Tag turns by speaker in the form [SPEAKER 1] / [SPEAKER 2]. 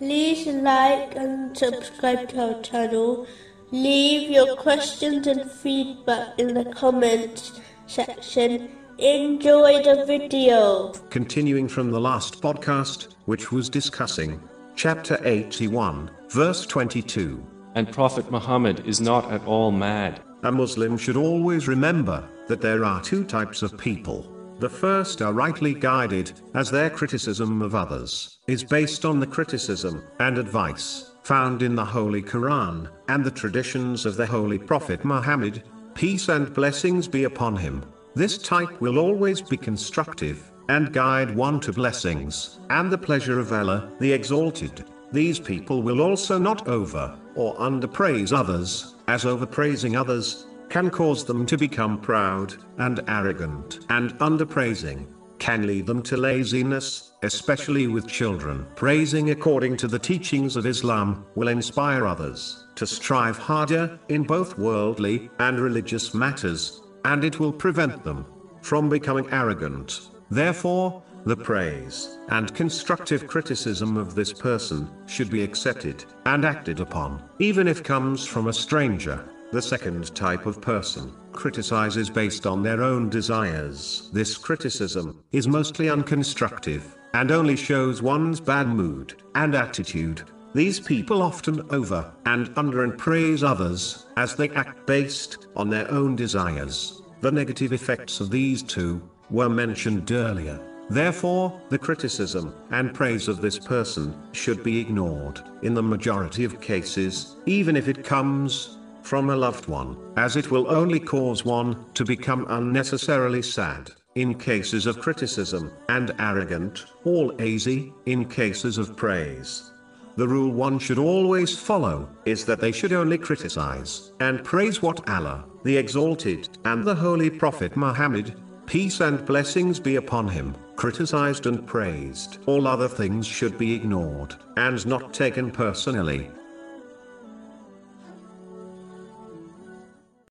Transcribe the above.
[SPEAKER 1] like and subscribe to our channel. Leave your questions and feedback in the comments section. Enjoy the video.
[SPEAKER 2] Continuing from the last podcast, which was discussing chapter 81, verse 22.
[SPEAKER 3] And Prophet Muhammad is not at all mad.
[SPEAKER 2] A Muslim should always remember that there are two types of people. The first are rightly guided, as their criticism of others is based on the criticism and advice found in the Holy Quran and the traditions of the Holy Prophet Muhammad, peace and blessings be upon him. This type will always be constructive and guide one to blessings and the pleasure of Allah, the Exalted. These people will also not over or underpraise others, as overpraising others can cause them to become proud and arrogant, and underpraising can lead them to laziness, especially with children. Praising according to the teachings of Islam will inspire others to strive harder in both worldly and religious matters, and it will prevent them from becoming arrogant. Therefore, the praise and constructive criticism of this person should be accepted and acted upon, even if comes from a stranger. The second type of person criticizes based on their own desires. This criticism is mostly unconstructive and only shows one's bad mood and attitude. These people often over and under and praise others as they act based on their own desires. The negative effects of these two were mentioned earlier. Therefore, the criticism and praise of this person should be ignored in the majority of cases, even if it comes from a loved one, as it will only cause one to become unnecessarily sad. In cases of criticism and arrogant, all easy, in cases of praise. The rule one should always follow is that they should only criticize and praise what Allah, the Exalted, and the Holy Prophet Muhammad, peace and blessings be upon him, criticized and praised. All other things should be ignored and not taken personally.